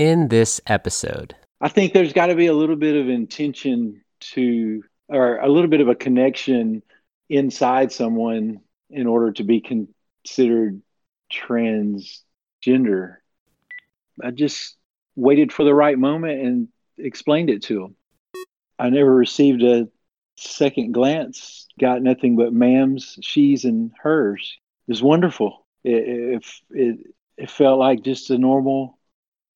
in this episode. I think there's got to be a little bit of intention to, or a little bit of a connection inside someone in order to be considered transgender. I just waited for the right moment and explained it to them. I never received a second glance, got nothing but ma'ams, she's, and hers. It was wonderful. It, it, it, it felt like just a normal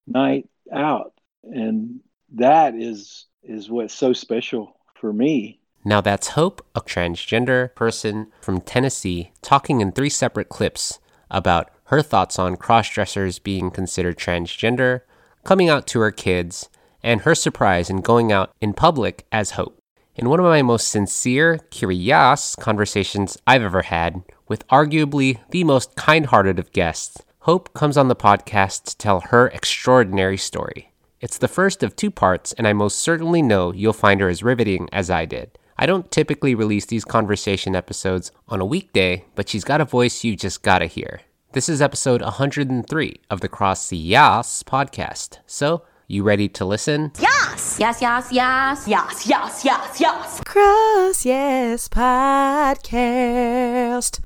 night out. And that is is what's so special for me. Now that's Hope, a transgender person from Tennessee, talking in three separate clips about her thoughts on crossdressers being considered transgender, coming out to her kids, and her surprise in going out in public as Hope. In one of my most sincere, curious conversations I've ever had with arguably the most kind hearted of guests, Hope comes on the podcast to tell her extraordinary story. It's the first of two parts, and I most certainly know you'll find her as riveting as I did. I don't typically release these conversation episodes on a weekday, but she's got a voice you just gotta hear. This is episode 103 of the Cross the Yas podcast. So, you ready to listen? Yes! Yes, yes, yes. Yes, yes, yes, yes. Cross Yes Podcast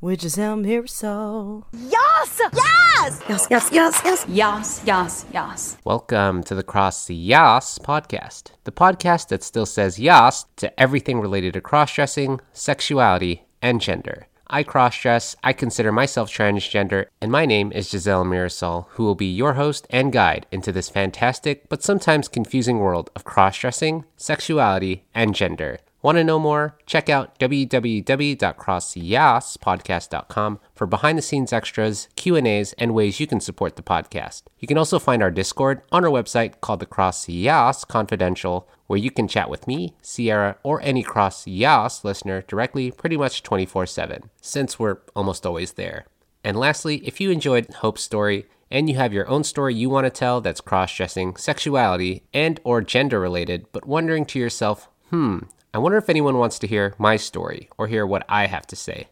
with Giselle Mirasol. Yes! Yes! Yes, yes, yes, yes. Yes, yes, yes. Welcome to the Cross the Yas podcast, the podcast that still says yas to everything related to cross dressing, sexuality, and gender. I cross dress, I consider myself transgender, and my name is Giselle Mirasol, who will be your host and guide into this fantastic but sometimes confusing world of cross dressing, sexuality, and gender. Want to know more? Check out www.crossyaspodcast.com for behind the scenes extras, Q&As, and ways you can support the podcast. You can also find our Discord on our website called the Cross Yas Confidential, where you can chat with me, Sierra, or any Cross Yas listener directly pretty much 24/7, since we're almost always there. And lastly, if you enjoyed Hope's story and you have your own story you want to tell that's cross-dressing, sexuality, and or gender related, but wondering to yourself, "Hmm, I wonder if anyone wants to hear my story or hear what I have to say.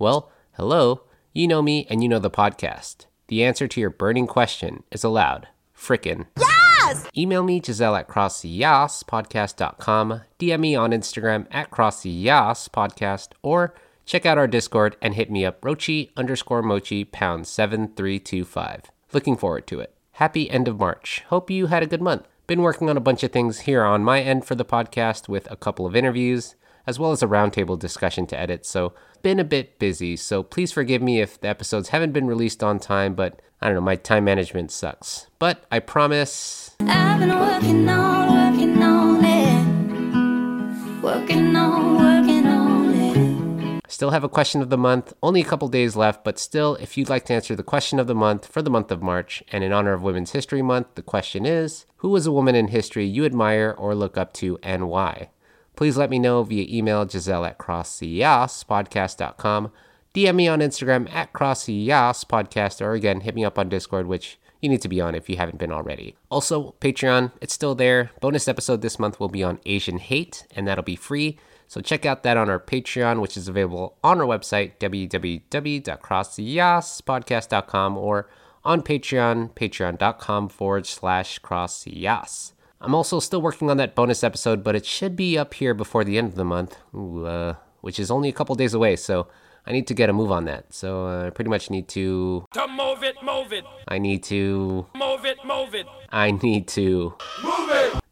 Well, hello, you know me and you know the podcast. The answer to your burning question is aloud. Frickin'. Yes! Email me, Giselle at crossyaspodcast.com, DM me on Instagram at crossyaspodcast, or check out our Discord and hit me up, rochi underscore mochi pound 7325. Looking forward to it. Happy end of March. Hope you had a good month. Been working on a bunch of things here on my end for the podcast with a couple of interviews, as well as a roundtable discussion to edit, so been a bit busy. So please forgive me if the episodes haven't been released on time, but I don't know, my time management sucks. But I promise. I've been working on, working on it. Working on. Still have a question of the month, only a couple days left, but still, if you'd like to answer the question of the month for the month of March, and in honor of Women's History Month, the question is Who was a woman in history you admire or look up to and why? Please let me know via email giselle at crossyaspodcast.com, DM me on Instagram at crossyaspodcast, or again, hit me up on Discord, which you need to be on if you haven't been already. Also, Patreon, it's still there. Bonus episode this month will be on Asian hate, and that'll be free. So check out that on our Patreon, which is available on our website, www.crossyaspodcast.com, or on Patreon, patreon.com forward slash crossyas. I'm also still working on that bonus episode, but it should be up here before the end of the month, Ooh, uh, which is only a couple days away, so I need to get a move on that. So uh, I pretty much need to. To move it, move it, I need to. move it, move it. I need to. Move!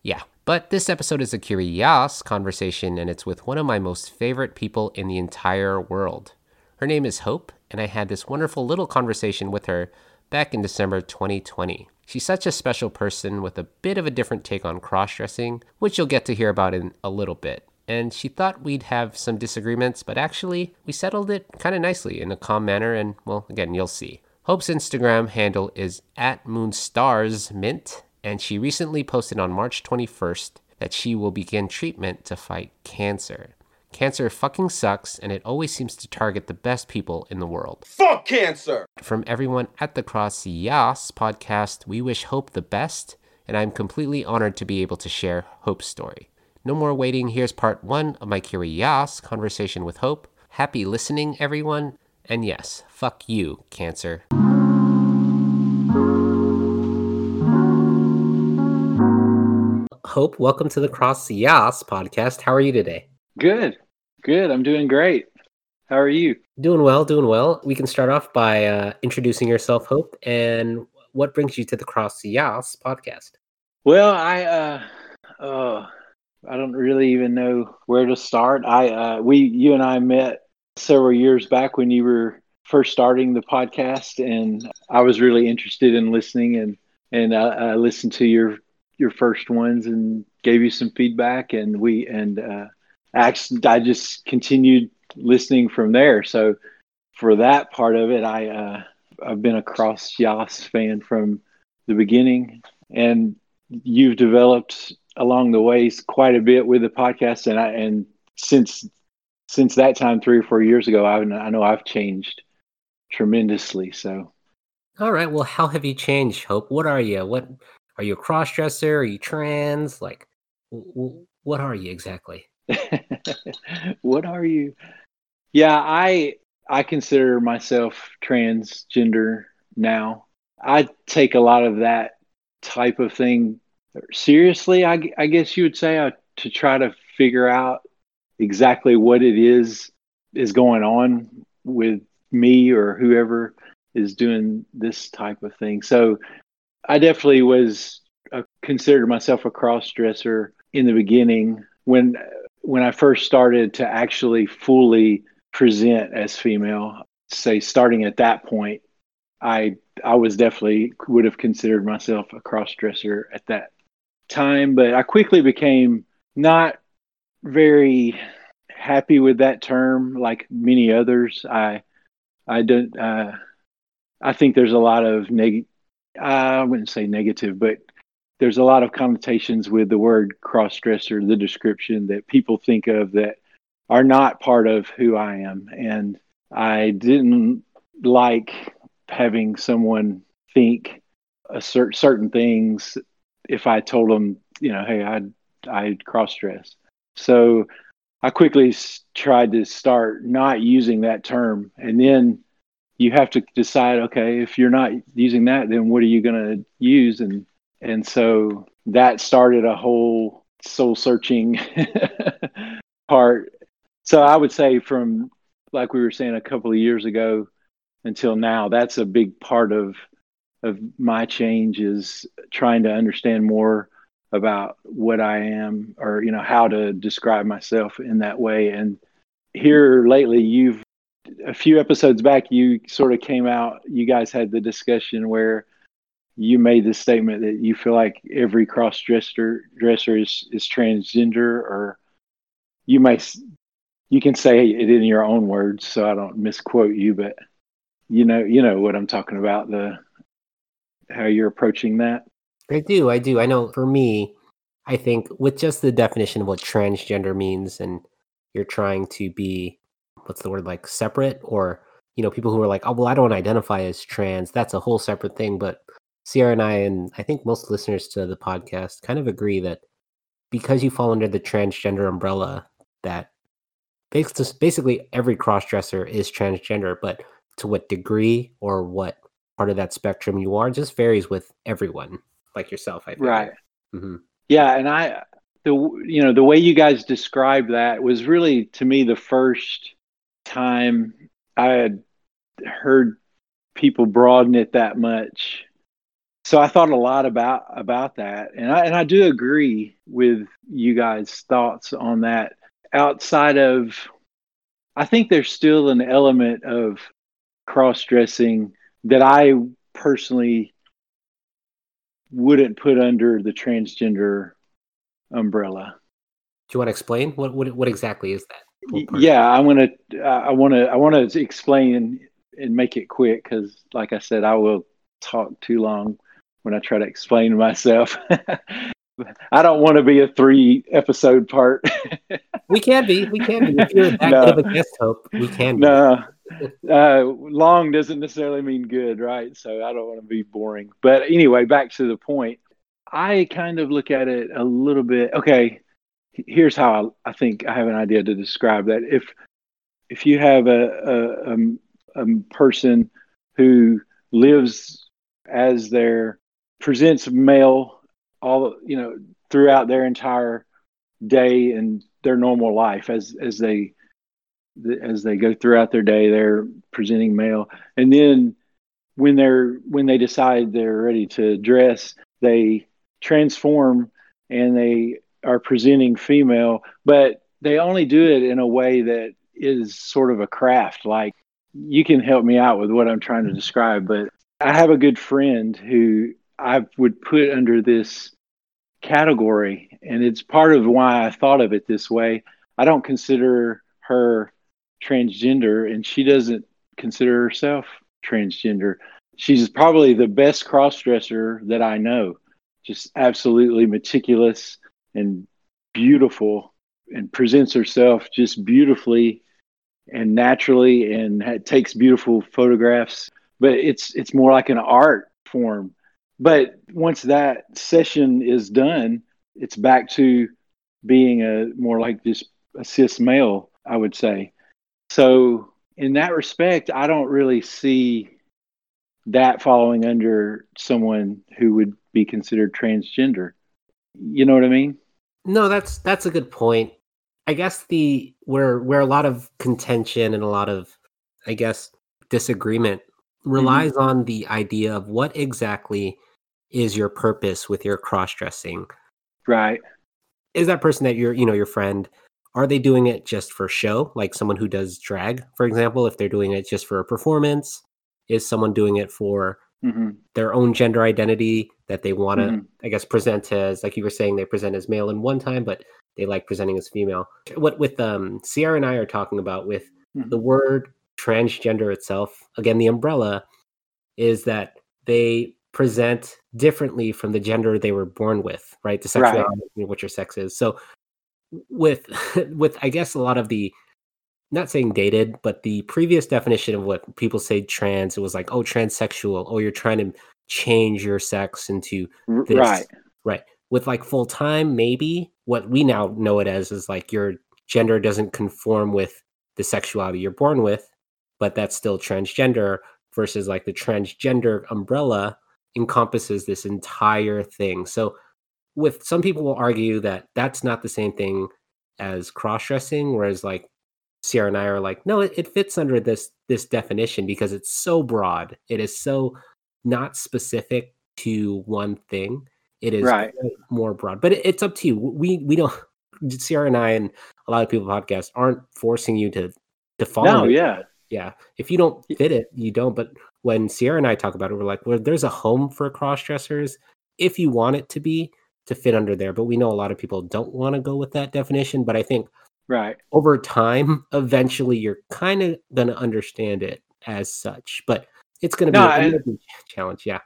Yeah. But this episode is a curious conversation, and it's with one of my most favorite people in the entire world. Her name is Hope, and I had this wonderful little conversation with her back in December 2020. She's such a special person with a bit of a different take on cross dressing, which you'll get to hear about in a little bit. And she thought we'd have some disagreements, but actually, we settled it kind of nicely in a calm manner, and well, again, you'll see. Hope's Instagram handle is at moonstarsmint, and she recently posted on March 21st that she will begin treatment to fight cancer. Cancer fucking sucks, and it always seems to target the best people in the world. Fuck cancer! From everyone at the Cross Yas podcast, we wish Hope the best, and I'm completely honored to be able to share Hope's story. No more waiting, here's part one of my curious Yas conversation with Hope. Happy listening, everyone, and yes, fuck you, Cancer. Hope, welcome to the Cross Yas podcast. How are you today? Good, good. I'm doing great. How are you? Doing well, doing well. We can start off by uh, introducing yourself, Hope, and what brings you to the Cross Yas podcast. Well, I uh, uh, I don't really even know where to start. I uh, we you and I met several years back when you were first starting the podcast, and I was really interested in listening, and and I, I listened to your your first ones and gave you some feedback, and we and uh, actually I just continued listening from there. So for that part of it, I uh, I've been a Cross Yas fan from the beginning, and you've developed along the ways quite a bit with the podcast, and I and since since that time three or four years ago, I, I know I've changed tremendously. So All right. Well, how have you changed, Hope? What are you? What are you a cross dresser? Are you trans? Like, w- w- what are you exactly? what are you? Yeah, I I consider myself transgender now. I take a lot of that type of thing seriously. I, I guess you would say uh, to try to figure out exactly what it is is going on with me or whoever is doing this type of thing. So I definitely was uh, considered myself a cross dresser in the beginning when when I first started to actually fully present as female. Say starting at that point, I I was definitely would have considered myself a cross dresser at that time, but I quickly became not very happy with that term like many others. I I don't uh I think there's a lot of neg I wouldn't say negative, but there's a lot of connotations with the word cross dresser, the description that people think of that are not part of who I am. And I didn't like having someone think a cer- certain things if I told them, you know, hey, I I cross dress. So I quickly tried to start not using that term, and then you have to decide, okay, if you're not using that, then what are you going to use? And and so that started a whole soul searching part. So I would say from like we were saying a couple of years ago until now, that's a big part of of my change is trying to understand more about what I am or you know how to describe myself in that way and here lately you've a few episodes back you sort of came out you guys had the discussion where you made the statement that you feel like every cross dresser dresser is is transgender or you may you can say it in your own words so I don't misquote you but you know you know what I'm talking about the how you're approaching that I do, I do. I know for me, I think with just the definition of what transgender means, and you're trying to be, what's the word, like separate, or, you know, people who are like, oh, well, I don't identify as trans, that's a whole separate thing. But Sierra and I, and I think most listeners to the podcast kind of agree that because you fall under the transgender umbrella, that basically every crossdresser is transgender, but to what degree or what part of that spectrum you are just varies with everyone, like yourself, I feel. right hmm Yeah, and I the you know the way you guys described that was really to me the first time I had heard people broaden it that much. So I thought a lot about about that, and I and I do agree with you guys' thoughts on that. Outside of, I think there's still an element of cross dressing that I personally wouldn't put under the transgender umbrella. Do you want to explain what what, what exactly is that? What? Yeah, I'm gonna. I want to. I want to explain and make it quick because, like I said, I will talk too long when I try to explain myself. I don't want to be a three episode part. we can be. We can be. If you're that No. good of a guest hope, we can. Be. no, uh, long doesn't necessarily mean good, right? So I don't want to be boring. But anyway, back to the point. I kind of look at it a little bit. Okay, here's how I, I think I have an idea to describe that. If if you have a a, um, a person who lives as their presents male, all you know, throughout their entire day and their normal life as as they as they go throughout their day they're presenting male and then when they're when they decide they're ready to dress they transform and they are presenting female but they only do it in a way that is sort of a craft. Like you can help me out with what i'm trying to describe but i have a good friend who i would put under this category and it's part of why i thought of it this way. I don't consider her transgender and she doesn't consider herself transgender. She's probably the best cross dresser that i know. Just absolutely meticulous and beautiful and presents herself just beautifully and naturally and takes beautiful photographs. But it's it's more like an art form. But once that session is done it's back to being a more like just a cis male i would say. So in that respect i don't really see that following under someone who would be considered transgender. You know what i mean No, that's that's a good point. I guess the where where a lot of contention and a lot of I guess disagreement relies on the idea of what exactly is your purpose with your cross dressing. right Is that person that you're, you know, your friend, are they doing it just for show? Like someone who does drag, for example, if they're doing it just for a performance, is someone doing it for hmm their own gender identity that they want to, Mhm. I guess, present as, like you were saying, they present as male in one time, but they like presenting as female. What with um, Sierra and I are talking about with Mhm. the word transgender itself, again, the umbrella is that they present differently from the gender they were born with, right? The Right. sexuality, know, what your sex is. So with with I guess a lot of the not saying dated, but the previous definition of what people say trans, it was like, oh, transsexual, oh, you're trying to change your sex into this. right Right. With like full time, maybe what we now know it as is like your gender doesn't conform with the sexuality you're born with, but that's still transgender versus like the transgender umbrella encompasses this entire thing. So with some people will argue that that's not the same thing as cross dressing, whereas like Sierra and I are like, no, it, it fits under this this definition because it's so broad. It is so not specific to one thing. It is Right. more broad, but it, it's up to you. We we don't. Sierra and I and a lot of people podcast aren't forcing you to to follow. no it. yeah yeah. If you don't fit it, you don't. But when Sierra and I talk about it, we're like, well, there's a home for cross dressers if you want it to be to fit under there. But we know a lot of people don't want to go with that definition. But I think right over time, eventually, you're kind of going to understand it as such. But it's going to No, be a I- another big challenge. Yeah.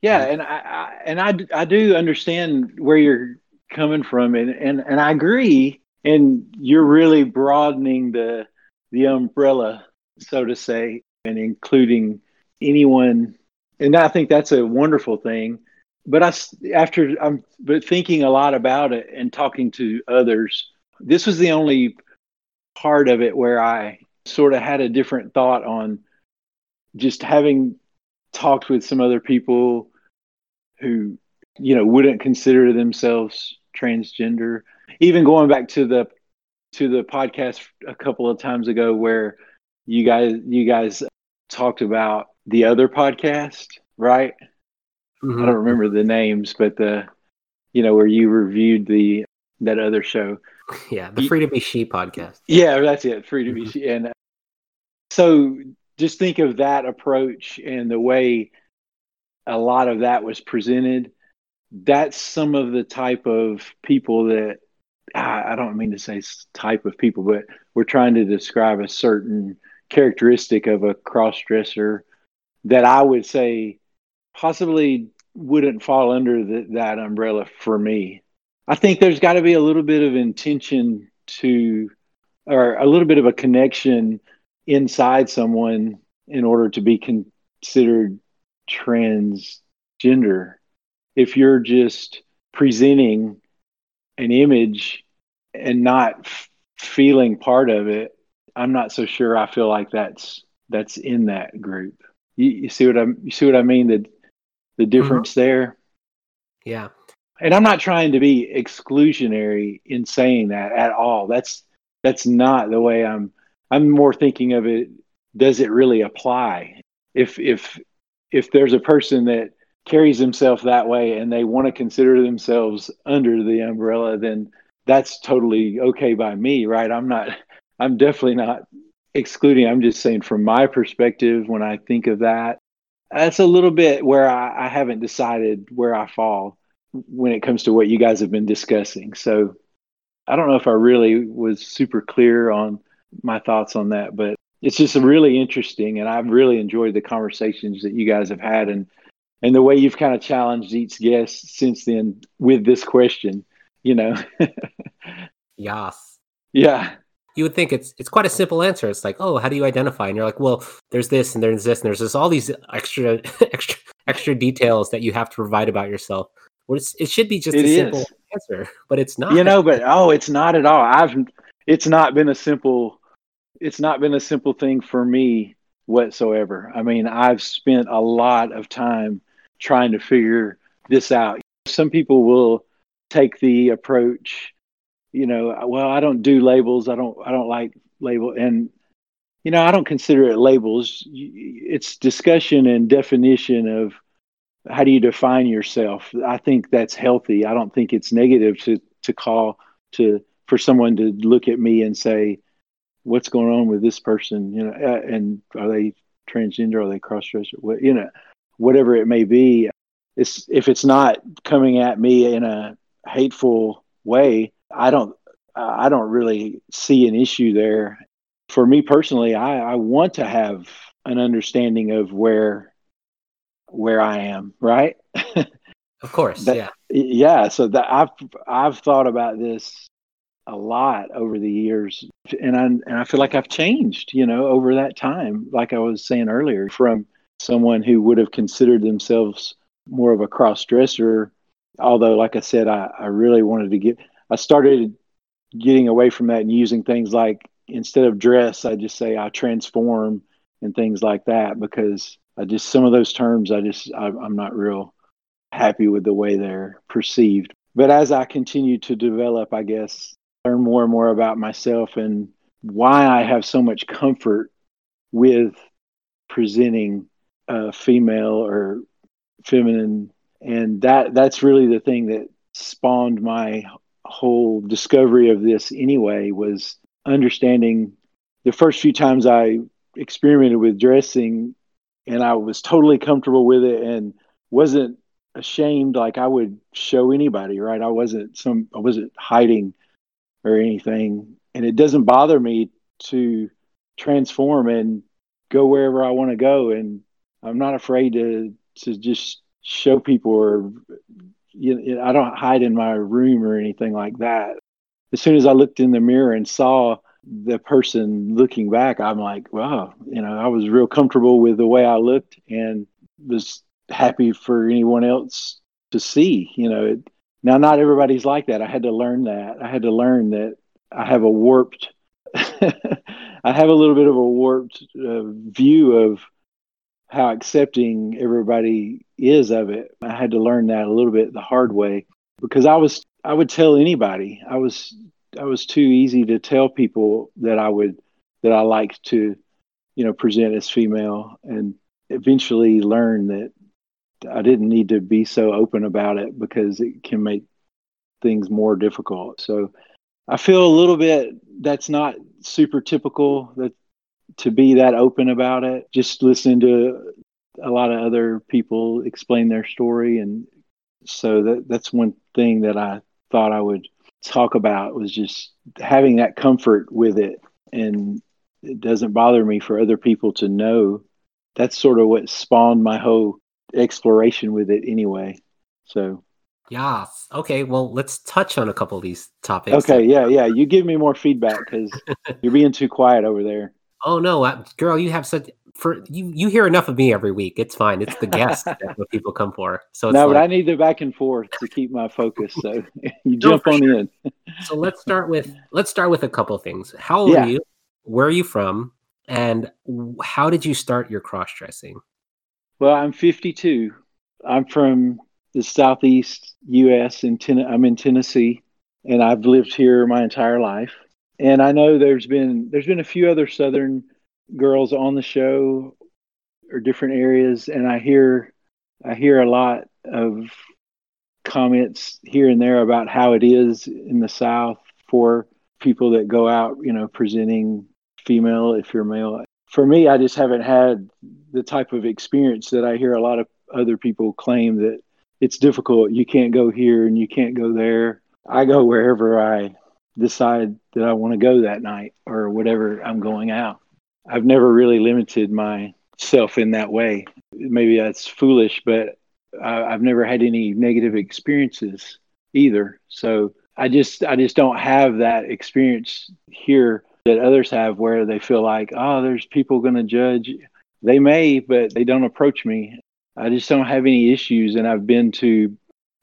Yeah, and I, I and I, I do understand where you're coming from, and, and and I agree. And you're really broadening the the umbrella, so to say, and including anyone. And I think that's a wonderful thing. But I, after I'm but thinking a lot about it and talking to others, this was the only part of it where I sort of had a different thought on just having talked with some other people who you know wouldn't consider themselves transgender even going back to the to the podcast a couple of times ago where you guys you guys talked about the other podcast right Mhm. i don't remember the names but the you know where you reviewed the that other show Yeah. The Free to Be She podcast. yeah, that's it. Free to be. She and so just think of that approach and the way a lot of that was presented. That's some of the type of people that I don't mean to say type of people, but we're trying to describe a certain characteristic of a cross dresser that I would say possibly wouldn't fall under the, that umbrella for me. I think there's got to be a little bit of intention to, or a little bit of a connection inside someone in order to be considered transgender. If you're just presenting an image and not f- feeling part of it, I'm not so sure. I feel like that's that's in that group. You, you see what I you see what I mean? The the mm-hmm. difference there. Yeah. and I'm not trying to be exclusionary in saying that at all. That's that's not the way I'm I'm more thinking of it does it really apply? If if if there's a person that carries himself that way and they want to consider themselves under the umbrella then that's totally okay by me, right? I'm not I'm definitely not excluding. I'm just saying from my perspective when I think of that that's a little bit where I, I haven't decided where I fall when it comes to what you guys have been discussing. So I don't know if I really was super clear on my thoughts on that, but it's just really interesting, and I've really enjoyed the conversations that you guys have had, and and the way you've kind of challenged each guest since then with this question. You know, Yes. yeah, You would think it's it's quite a simple answer. It's like, oh, how do you identify? And you're like, well, there's this and there's this and there's this all these extra extra extra details that you have to provide about yourself. Well, it's, it should be just It a simple answer, but it's not. you know, but oh, it's not at all. I've it's not been a simple it's not been a simple thing for me whatsoever. I mean, I've spent a lot of time trying to figure this out. Some people will take the approach, you know, well, I don't do labels. I don't I don't like label and you know, I don't consider it labels. It's discussion and definition of how do you define yourself. I think that's healthy. I don't think it's negative to to call to for someone to look at me and say, "What's going on with this person?" You know, uh, and are they transgender? Are they cross? What you know, whatever it may be. It's if it's not coming at me in a hateful way, I don't I don't really see an issue there. For me personally, I, I want to have an understanding of where where I am, right? Of course, That- yeah. yeah so that i've i've thought about this a lot over the years and i and i feel like i've changed you know over that time like i was saying earlier from someone who would have considered themselves more of a cross dresser although like i said i i really wanted to get i started getting away from that and using things like instead of dress i just say i transform and things like that because i just some of those terms i just I, i'm not real happy with the way they're perceived. But as I continue to develop, I guess, learn more and more about myself and why I have so much comfort with presenting a female or feminine and that that's really the thing that spawned my whole discovery of this anyway was understanding the first few times I experimented with dressing and I was totally comfortable with it and wasn't ashamed like I would show anybody, right? I wasn't some I wasn't hiding or anything. And it doesn't bother me to transform and go wherever I want to go and I'm not afraid to to just show people or you know, I don't hide in my room or anything like that. As soon as I looked in the mirror and saw the person looking back, I'm like, wow, you know, I was real comfortable with the way I looked and was happy for anyone else to see. You know, it, now not everybody's like that. I had to learn that. I had to learn that I have a warped, I have a little bit of a warped uh, view of how accepting everybody is of it. I had to learn that a little bit the hard way because I was I would tell anybody. I was I was too easy to tell people that I would that I liked to, you know, present as female and eventually learn that I didn't need to be so open about it because it can make things more difficult. So I feel a little bit that's not super typical that to be that open about it. Just listening to a lot of other people explain their story and so that that's one thing that I thought I would talk about was just having that comfort with it and it doesn't bother me for other people to know that's sort of what spawned my whole exploration with it anyway. So Yes. Okay. Well, let's touch on a couple of these topics. okay, yeah, yeah. You give me more feedback because you're being too quiet over there. Oh no, I, girl, you have such for you. You hear enough of me every week. It's fine. It's the guest that what people come for. So it's no, but I need the back and forth to keep my focus. So you jump on sure. in. so let's start with let's start with a couple things. How old Yeah. are you? Where are you from? And how did you start your cross dressing? Well, I'm 52. I'm from the southeast U.S. in ten- I'm in Tennessee, and I've lived here my entire life. And I know there's been there's been a few other southern girls on the show or different areas, and I hear I hear a lot of comments here and there about how it is in the South for people that go out, you know, presenting female if you're male. For me, I just haven't had the type of experience that I hear a lot of other people claim that it's difficult. You can't go here and you can't go there. I go wherever I decide that I want to go that night or whatever I'm going out. I've never really limited myself in that way. Maybe that's foolish, but I, I've never had any negative experiences either. So I just I just don't have that experience here that others have where they feel like, oh, there's people going to judge. They may, but they don't approach me. I just don't have any issues, and I've been to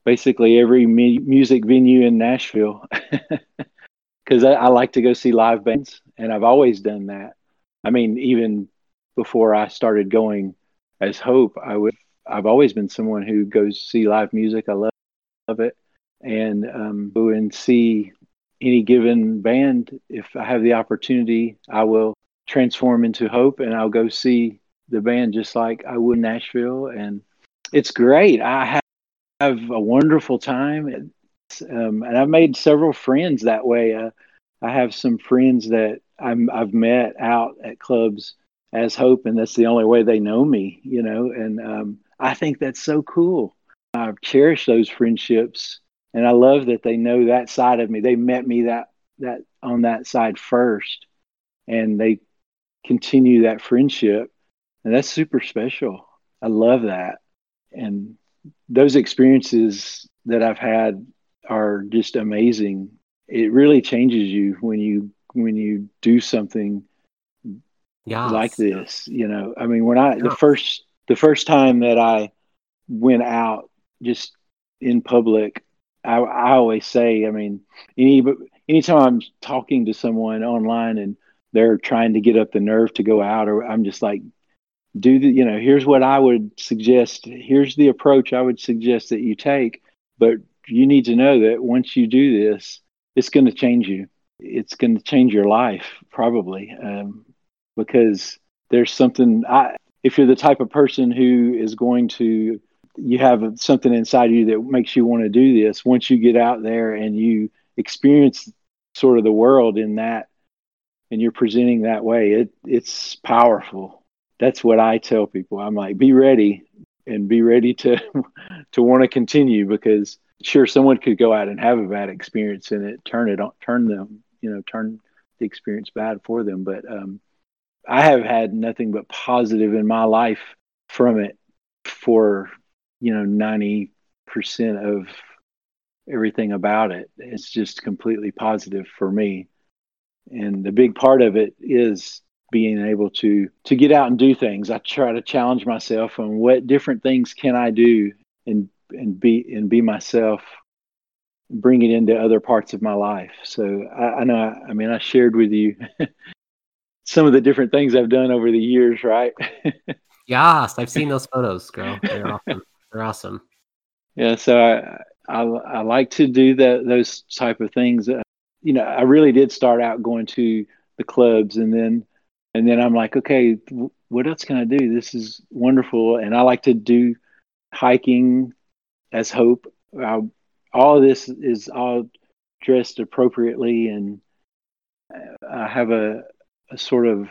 basically every mu- music venue in Nashville because I, I like to go see live bands, and I've always done that. I mean, even before I started going as Hope, I would. I've always been someone who goes see live music. I love, love it, and um, go and see any given band. If I have the opportunity, I will transform into Hope, and I'll go see the band just like I would Nashville, and it's great. I have, have a wonderful time, um, and I've made several friends that way. Uh, I have some friends that I'm, I've met out at clubs as Hope, and that's the only way they know me, you know. And um, I think that's so cool. I cherish those friendships, and I love that they know that side of me. They met me that that on that side first, and they continue that friendship, and that's super special. I love that, and those experiences that I've had are just amazing. It really changes you when you when you do something Yeah. like this. You know, I mean, when I the first the first time that I went out just in public, I, I always say, I mean, any anytime I'm talking to someone online and they're trying to get up the nerve to go out, or I'm just like, do the, you know, here's what I would suggest. Here's the approach I would suggest that you take, but you need to know that once you do this, it's going to change you. It's going to change your life probably. Um, because there's something I if you're the type of person who is going to you have something inside you that makes you want to do this. Once you get out there and you experience sort of the world in that and you're presenting that way it it's powerful. That's what i tell people. I'm like be ready and be ready to to want to continue because sure someone could go out and have a bad experience and it turn it on turn them you know turn the experience bad for them. But um I have had nothing but positive in my life from it for, you know, 90% of everything about it. It's just completely positive for me. And the big part of it is being able to to get out and do things. I try to challenge myself on what different things can I do and and be and be myself bring it into other parts of my life. So I, I know I, I mean I shared with you some of the different things I've done over the years, right? Yes, I've seen those photos, girl. They're awesome. They're awesome. yeah, so I, I I like to do that those type of things. Uh, you know, I really did start out going to the clubs, and then and then I'm like, okay, what else can I do? This is wonderful, and I like to do hiking as Hope. Uh, all of this is all dressed appropriately, and I have a a sort of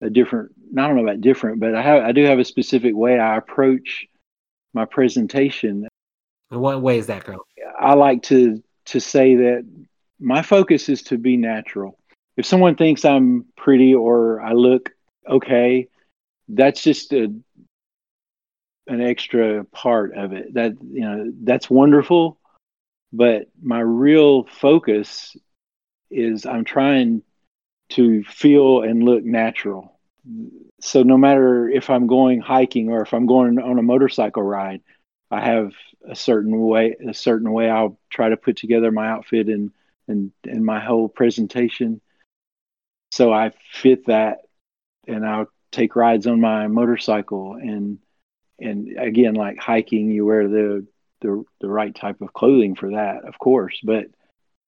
a different I don't know about different, but I have I do have a specific way I approach my presentation. In what way is that, girl? I like to to say that my focus is to be natural. If someone thinks I'm pretty or I look okay, that's just a an extra part of it. That you know, that's wonderful, but my real focus is I'm trying to feel and look natural. So no matter if I'm going hiking or if I'm going on a motorcycle ride, I have a certain way a certain way I'll try to put together my outfit and and and my whole presentation. So I fit that and I'll take rides on my motorcycle and and again like hiking you wear the the the right type of clothing for that, of course. But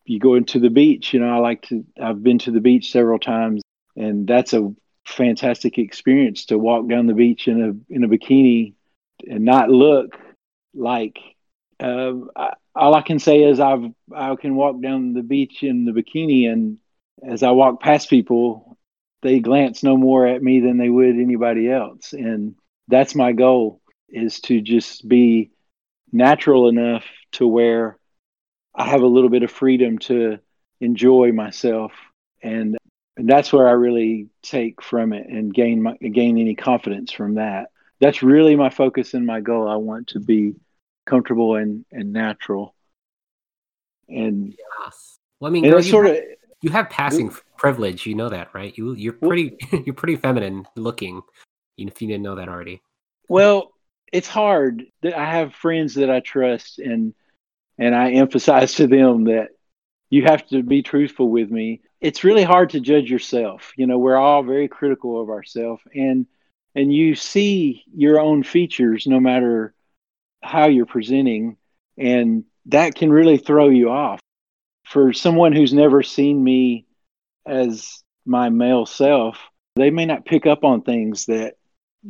you go into the beach, you know, I like to. I've been to the beach several times, and that's a fantastic experience to walk down the beach in a in a bikini and not look like. Uh, I, all I can say is I've I can walk down the beach in the bikini, and as I walk past people, they glance no more at me than they would anybody else, and that's my goal is to just be natural enough to where I have a little bit of freedom to enjoy myself and and that's where I really take from it and gain my, gain any confidence from that. That's really my focus and my goal. I want to be comfortable and, and natural. And Yes. Well, I mean, girl, you, sort have, of you have passing privilege. You know that, right? You you're Well- pretty you're pretty feminine looking. If you didn't know that already. Well, it's hard. That I have friends that I trust, and and I emphasize to them that you have to be truthful with me. It's really hard to judge yourself. You know, we're all very critical of ourselves, and and you see your own features no matter how you're presenting, and that can really throw you off. For someone who's never seen me as my male self, they may not pick up on things that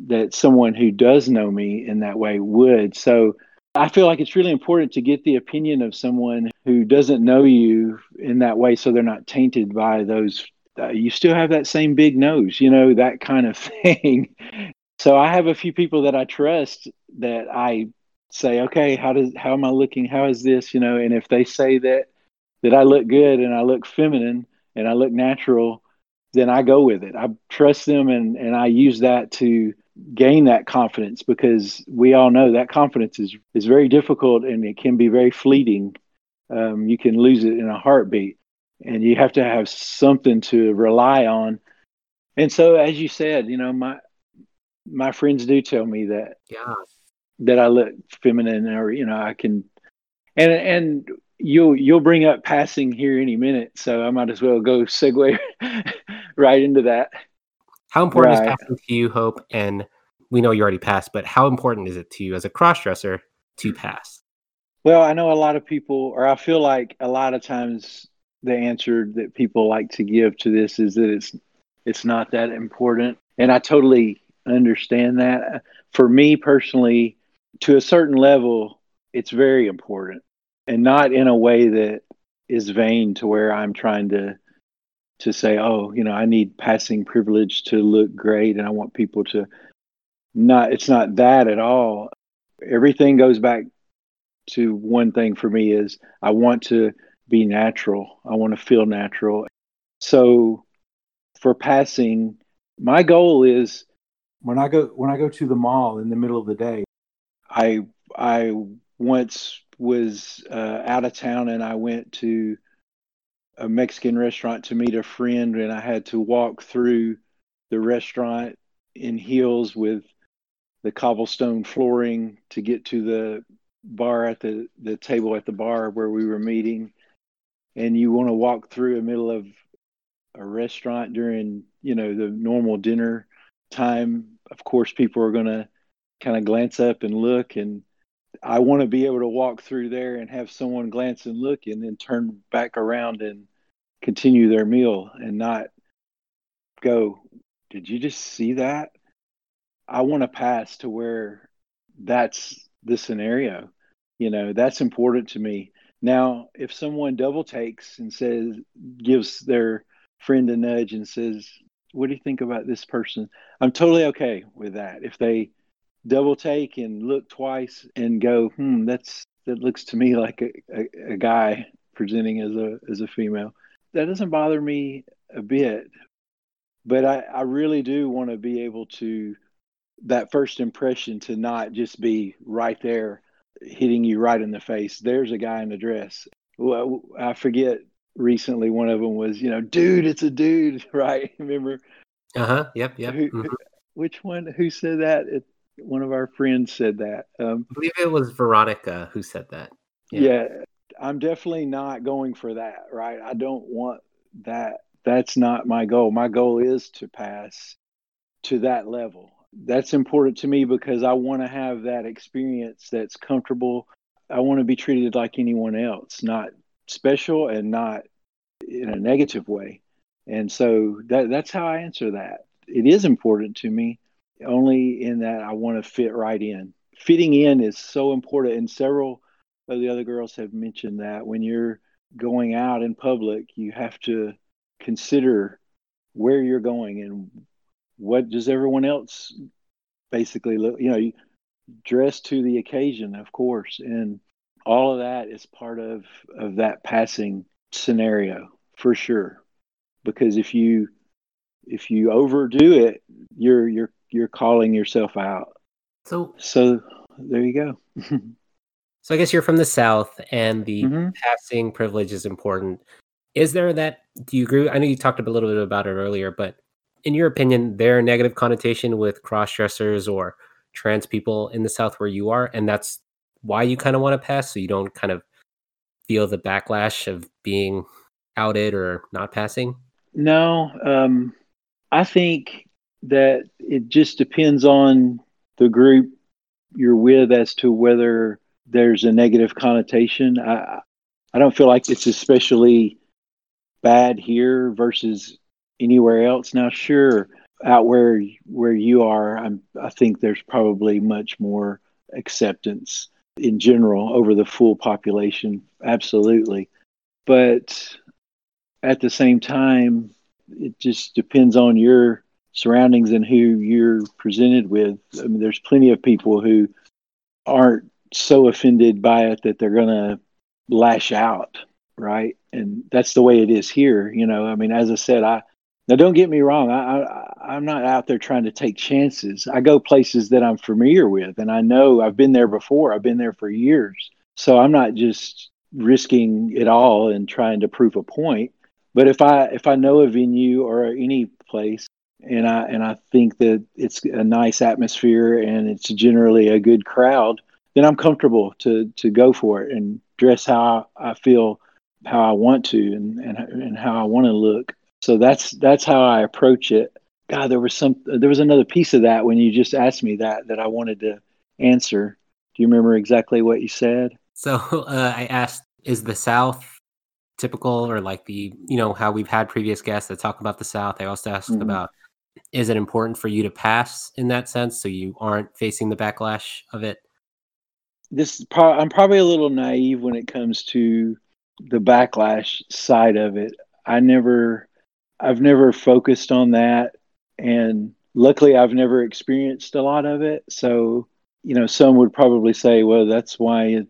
that someone who does know me in that way would. So I feel like it's really important to get the opinion of someone who doesn't know you in that way so they're not tainted by those. Uh, you still have that same big nose, you know, that kind of thing. so I have a few people that I trust that I say, okay, how does how am I looking? How is this? You know, and if they say that that I look good and I look feminine and I look natural, then I go with it. I trust them and and I use that to gain that confidence because we all know that confidence is is very difficult and it can be very fleeting. Um, you can lose it in a heartbeat, and you have to have something to rely on. And so, as you said, you know, my my friends do tell me that Yeah. that I look feminine, or you know, I can, and and you'll you'll bring up passing here any minute, so I might as well go segue right into that. How important Right. is passing to you, Hope? And we know you already passed, but how important is it to you as a crossdresser to pass? Well, I know a lot of people, or I feel like a lot of times the answer that people like to give to this is that it's it's not that important, and I totally understand that. For me personally, to a certain level, it's very important, and not in a way that is vain to where I'm trying to to say, oh, you know, I need passing privilege to look great, and I want people to not. It's not that at all. Everything goes back to one thing for me is I want to be natural. I want to feel natural. So for passing, my goal is when I go when I go to the mall in the middle of the day, I I once was uh, out of town and I went to a Mexican restaurant to meet a friend and I had to walk through the restaurant in heels with the cobblestone flooring to get to the bar at the the table at the bar where we were meeting. And you want to walk through the middle of a restaurant during you know the normal dinner time. Of course people are going to kind of glance up and look and i want to be able to walk through there and have someone glance and look and then turn back around and continue their meal and not go did you just see that? I want to pass to where that's the scenario. You know that's important to me. Now if someone double takes and says gives their friend a nudge and says what do you think about this person? I'm totally okay with that. If they double take and look twice and go hmm that's that looks to me like a, a, a guy presenting as a as a female that doesn't bother me a bit but i i really do want to be able to that first impression to not just be right there hitting you right in the face. There's a guy in a dress. Well, I forget recently one of them was, you know, dude, it's a dude, right? Remember Uh huh. Yep. Yep. Who- mhm. which one? Who said that? It, one of our friends said that. Um, I believe it was Veronica who said that. Yeah. yeah. I'm definitely not going for that, right? I don't want that. That's not my goal. My goal is to pass to that level. That's important to me because I want to have that experience that's comfortable. I want to be treated like anyone else, not special and not in a negative way. And so that that's how I answer that. It is important to me, only in that I want to fit right in. Fitting in is so important, in several the other girls have mentioned that when you're going out in public, you have to consider where you're going and what does everyone else basically look. You know, you dress to the occasion, of course, and all of that is part of of that passing scenario for sure. Because if you if you overdo it you're you're you're calling yourself out. So, so there you go so I guess you're from the South, and the Mhm. passing privilege is important. Is there that? Do you agree? I know you talked a little bit about it earlier, but in your opinion, there a negative connotation with cross dressers or trans people in the South where you are, and that's why you kind of want to pass, so you don't kind of feel the backlash of being outed or not passing. no um i think that it just depends on the group you're with as to whether there's a negative connotation. I i don't feel like it's especially bad here versus anywhere else. Now sure out where where you are i'm i think there's probably much more acceptance in general over the full population absolutely. But at the same time it just depends on your surroundings and who you're presented with. I mean there's plenty of people who aren't so offended by it that they're going to lash out right? And that's the way it is here you know? I mean as i said i now don't get me wrong I, I i'm not out there trying to take chances. I go places that i'm familiar with and i know i've been there before. I've been there for years. So i'm not just risking it all and trying to prove a point. But if i if i know a venue or any place and i and i think that it's a nice atmosphere and it's generally a good crowd then i'm comfortable to to go for it and dress how i feel how i want to and and, and how i want to look so that's that's how i approach it god there was some there was another piece of that when you just asked me that that i wanted to answer do you remember exactly what you said So uh, I asked, is the South typical or like the, you know, how we've had previous guests that talk about the South? I also asked Mhm. about, is it important for you to pass in that sense so you aren't facing the backlash of it? This pro- I'm probably a little naive when it comes to the backlash side of it. I never I've never focused on that and luckily I've never experienced a lot of it. So, you know, some would probably say, well, that's why it,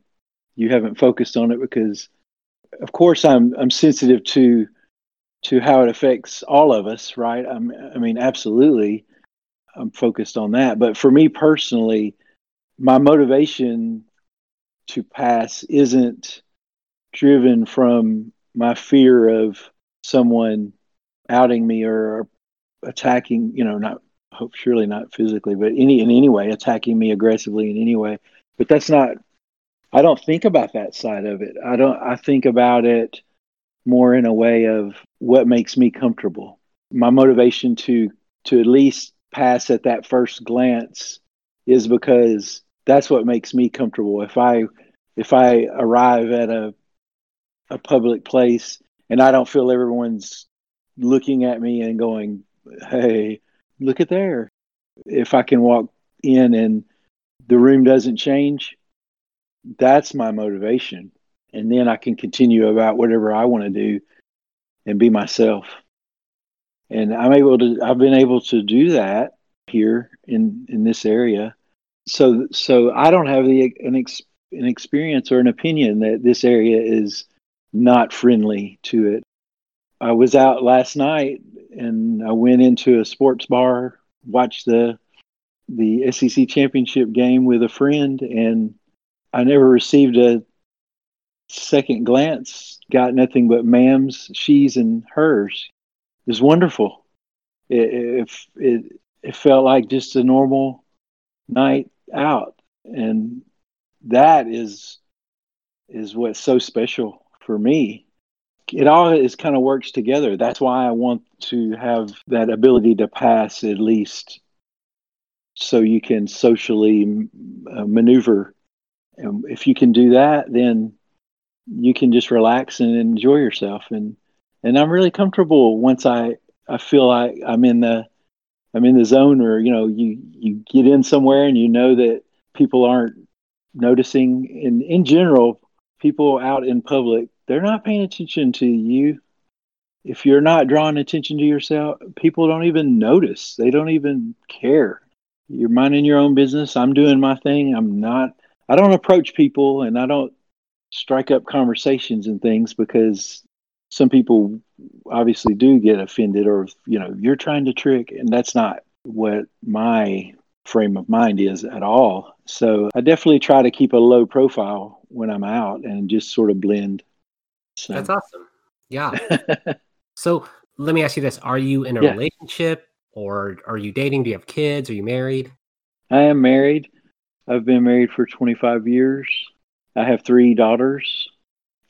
you haven't focused on it because of course I'm I'm sensitive to to how it affects all of us, right? I'm, I mean, absolutely, I'm focused on that. But for me personally, my motivation to pass isn't driven from my fear of someone outing me or attacking, you know, not hope surely not physically, but any in any way attacking me aggressively in any way. But that's not I don't think about that side of it. I don't I think about it more in a way of what makes me comfortable. My motivation to to at least pass at that first glance is because that's what makes me comfortable. If I if I arrive at a a public place and I don't feel everyone's looking at me and going, "Hey, look at there." If I can walk in and the room doesn't change, that's my motivation. And then I can continue about whatever I want to do and be myself. And I'm able to I've been able to do that here in in this area. So so I don't have the an ex, an experience or an opinion that this area is not friendly to it. I was out last night and I went into a sports bar, watched the the SEC championship game with a friend and I never received a second glance, got nothing but ma'ams, she's, and hers. It was wonderful. It, it, it, it felt like just a normal night out. And that is is what's so special for me. It all is kind of works together. That's why I want to have that ability to pass at least so you can socially uh, maneuver And if you can do that, then you can just relax and enjoy yourself. And and I'm really comfortable once I I feel like I'm in the I'm in the zone, or you know, you you get in somewhere and you know that people aren't noticing. and in general, people out in public, they're not paying attention to you. If you're not drawing attention to yourself, people don't even notice. They don't even care. You're minding your own business. I'm doing my thing. I'm not. I don't approach people, and I don't strike up conversations and things because some people obviously do get offended or you know you're trying to trick and that's not what my frame of mind is at all so i definitely try to keep a low profile when i'm out and just sort of blend so. That's awesome. Yeah. so let me ask you this: Are you in a Yeah. relationship, or are you dating? Do you have kids? Are you married? I am married. I've been married for 25 years. I have three daughters.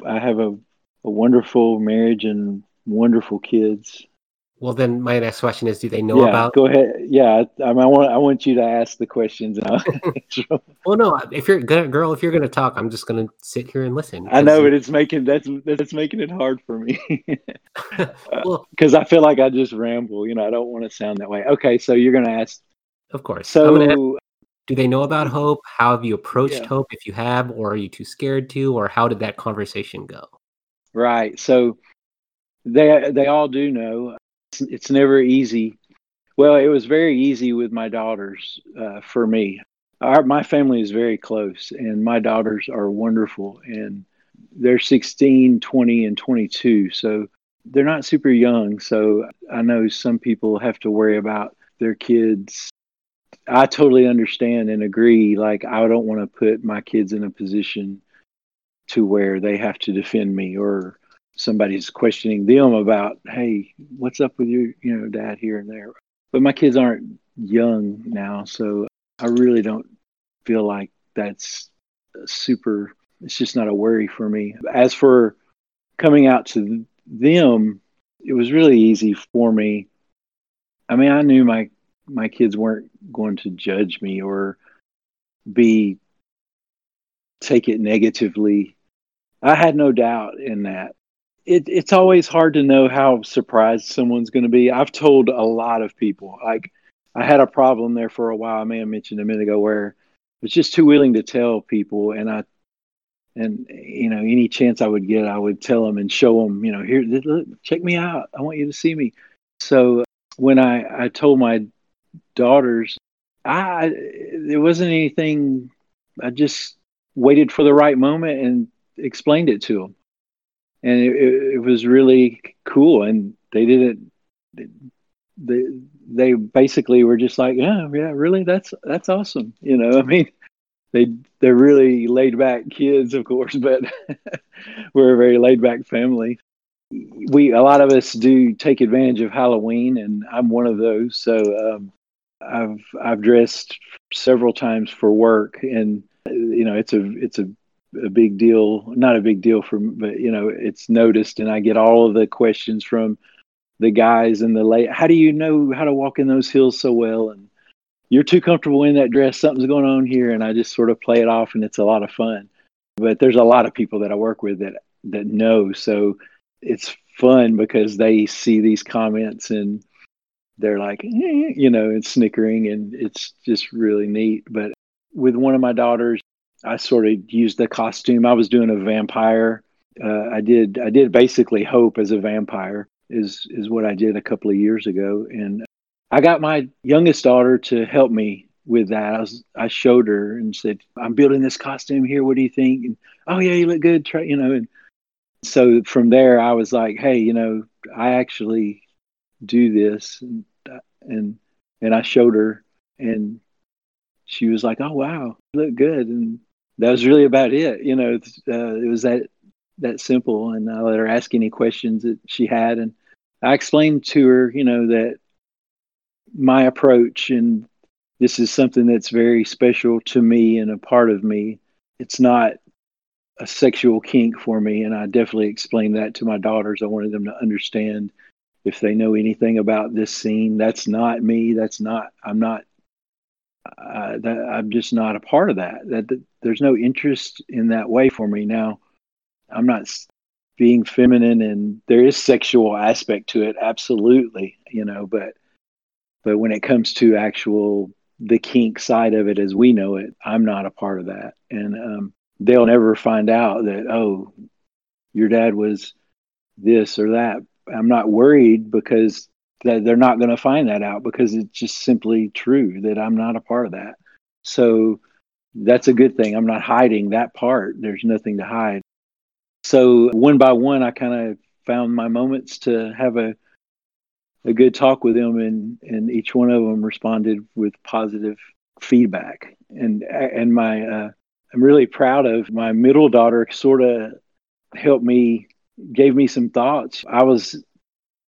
I have a, a wonderful marriage and wonderful kids. Well, then my next question is: Do they know yeah, about? go ahead. Yeah, I, I want I want you to ask the questions. And I'll answer 'em. Well, no. If you're gonna, girl, if you're gonna talk, I'm just gonna sit here and listen. I know, but it's making that's that's making it hard for me uh, well, because I feel like I just ramble. You know, I don't want to sound that way. Okay, so you're gonna ask. of course. I'm gonna ask, So do they know about Hope? How have you approached Yeah. Hope? If you have, or are you too scared to, or how did that conversation go? Right. So they they all do know. It's, it's never easy. Well, it was very easy with my daughters uh, for me. Our my family is very close, and my daughters are wonderful, and they're 16, 20, and 22. So they're not super young. So I know some people have to worry about their kids. I totally understand and agree. Like I don't want to put my kids in a position to where they have to defend me or somebody's questioning them about, hey, what's up with your, you know, dad here and there. But my kids aren't young now, so I really don't feel like that's super. It's just not a worry for me. As for coming out to them, it was really easy for me. I mean, I knew my my kids weren't going to judge me or be take it negatively. I had no doubt in that. It, it's always hard to know how surprised someone's going to be. I've told a lot of people, like I had a problem there for a while. I may have mentioned a minute ago where I was just too willing to tell people, and I, and you know, any chance I would get, I would tell them and show them, you know, here, look, check me out. I want you to see me. So when I I told my daughters, I there wasn't anything. I just waited for the right moment and explained it to them and it, it, was really cool and they didn't they they basically were just like yeah yeah really? That's that's awesome you know? I mean they they're really laid back kids of course but we're a very laid back family. We a lot of us do take advantage of halloween and i'm one of those so um, i've i've dressed several times for work and you know it's a it's a a big deal not a big deal for but you know it's noticed and i get all of the questions from the guys and the late how do you know how to walk in those hills so well? And you're too comfortable in that dress. Something's going on here. And i just sort of play it off and it's a lot of fun. But there's a lot of people that i work with that that know. So it's fun because they see these comments and they're like eh, you know and snickering and it's just really neat. But with one of my daughters I sort of used the costume. I was doing a vampire. Uh, I did I did basically Hope as a vampire is is what I did a couple of years ago, and I got my youngest daughter to help me with that. I was I showed her and said, "I'm building this costume here. What do you think?" And oh yeah, you look good. Try you know. And so from there, I was like, "Hey, you know, I actually do this," and and and I showed her, and she was like, "Oh wow, you look good." And that was really about it. You know, uh, it was that that simple. And I let her ask any questions that she had, and I explained to her, you know, that my approach and this is something that's very special to me and a part of me. It's not a sexual kink for me, and I definitely explained that to my daughters. I wanted them to understand if they know anything about this scene, that's not me. That's not. I'm not. Uh, that, I'm just not a part of that. That, that there's no interest in that way for me now. I'm not being feminine, and there is sexual aspect to it, absolutely, you know. But but when it comes to actual the kink side of it as we know it, I'm not a part of that, and um, they'll never find out that oh, your dad was this or that. I'm not worried because that they're not going to find that out because it's just simply true that I'm not a part of that. So that's a good thing. I'm not hiding that part. There's nothing to hide. So one by one, I kind of found my moments to have a a good talk with them, and and each one of them responded with positive feedback. And and my uh, I'm really proud of my middle daughter. Sort of helped me, gave me some thoughts. I was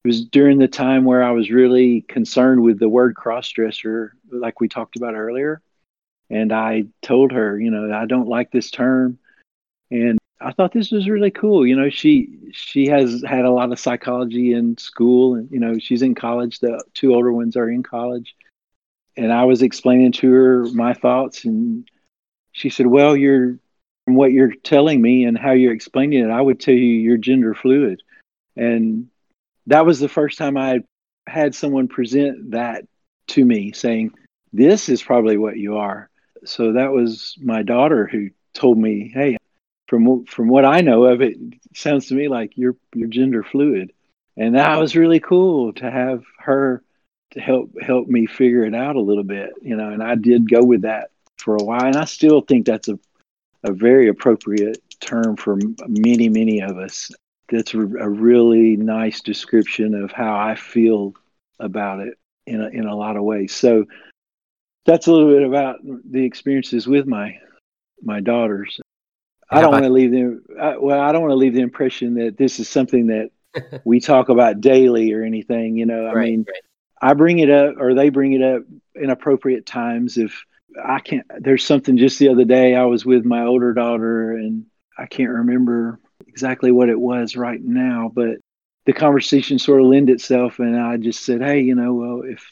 it was during the time where I was really concerned with the word crossdresser, like we talked about earlier. And I told her, you know, I don't like this term. And I thought this was really cool. You know, she she has had a lot of psychology in school, and you know, she's in college. The two older ones are in college, and I was explaining to her my thoughts, and she said, "Well, you're from what you're telling me and how you're explaining it, I would tell you you're gender fluid." And that was the first time I had someone present that to me, saying, "This is probably what you are." So that was my daughter who told me, "Hey." from from what I know of it, it sounds to me like you're you're gender fluid, and that was really cool to have her to help help me figure it out a little bit, you know. And I did go with that for a while, and I still think that's a a very appropriate term for many many of us. That's a, really nice description of how I feel about it in a, in a lot of ways. So that's a little bit about the experiences with my my daughters. I don't want to leave them. I, well, I don't want to leave the impression that this is something that we talk about daily or anything. You know, I Right, mean, right. I bring it up or they bring it up in appropriate times. If I can't, there's something just the other day I was with my older daughter and I can't remember exactly what it was right now, but the conversation sort of lend itself. And I just said, Hey, you know, well, if,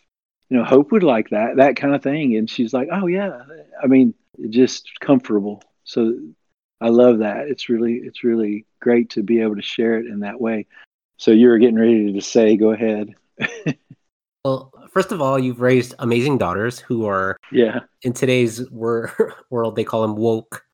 you know, Hope would like that, that kind of thing. And she's like, Oh yeah. I mean, just comfortable. So I love that. It's really, it's really great to be able to share it in that way. So you were getting ready to say, go ahead. Well, first of all, you've raised amazing daughters who are Yeah. in today's wor- world they call them woke,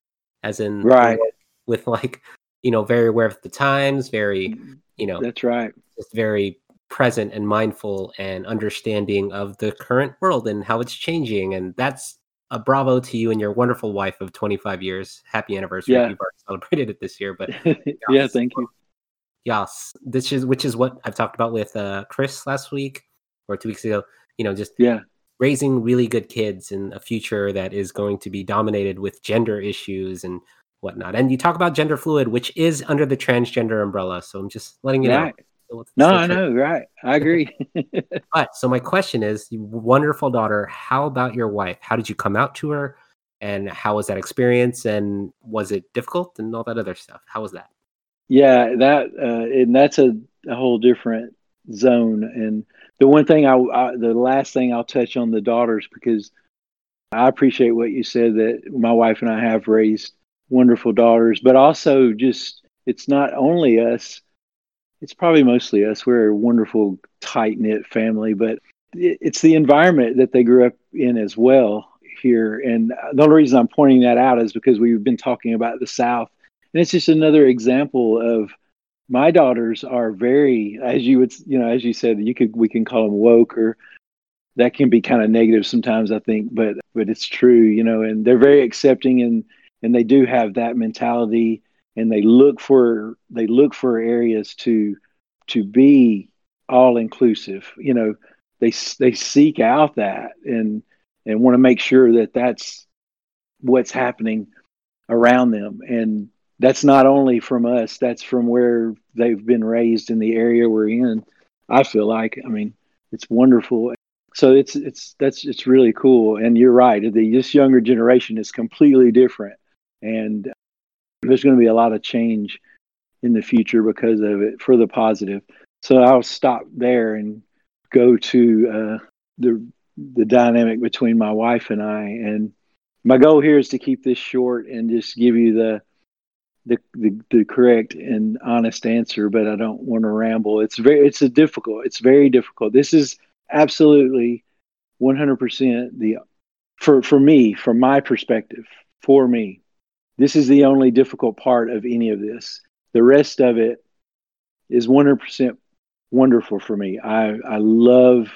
as in Right. with like you know very aware of the times, very you know That's right. just very present and mindful and understanding of the current world and how it's changing. And that's a bravo to you and your wonderful wife of 25 years. Happy anniversary! Yeah. You've already celebrated it this year, but yeah, thank you. yes, this is which is what I've talked about with uh, Chris last week or two weeks ago. You know, just Yeah. raising really good kids in a future that is going to be dominated with gender issues and whatnot. And you talk about gender fluid, which is under the transgender umbrella. So I'm just letting you Right. know. No, I know. Right. I agree. But so my question is, you wonderful daughter, how about your wife? How did you come out to her? And how was that experience? And was it difficult and all that other stuff? How was that? yeah, that uh, and that's a, a whole different zone. And the one thing I, I, the last thing I'll touch on the daughters because I appreciate what you said that my wife and I have raised wonderful daughters, but also just it's not only us. It's probably mostly us. We're a wonderful, tight knit family, but it's the environment that they grew up in as well here. And the only reason I'm pointing that out is because we've been talking about the South, and it's just another example of my daughters are very, as you would, you know, as you said, you could we can call them woke or that can be kind of negative sometimes I think, but but it's true, you know, and they're very accepting and and they do have that mentality and they look for they look for areas to to be all inclusive, you know, they they seek out that and and want to make sure that that's what's happening around them. And that's not only from us that's from where they've been raised in the area we're in i feel like. I mean it's wonderful. So it's it's that's it's really cool. And you're right the this younger generation is completely different and there's going to be a lot of change in the future because of it for the positive so i'll stop there and go to uh, the the dynamic between my wife and i and my goal here is to keep this short and just give you the the, the, the correct and honest answer, but I don't want to ramble. It's very, it's a difficult, it's very difficult. This is absolutely 100% the, for, for me, from my perspective, for me, this is the only difficult part of any of this. The rest of it is 100% wonderful for me. I, I love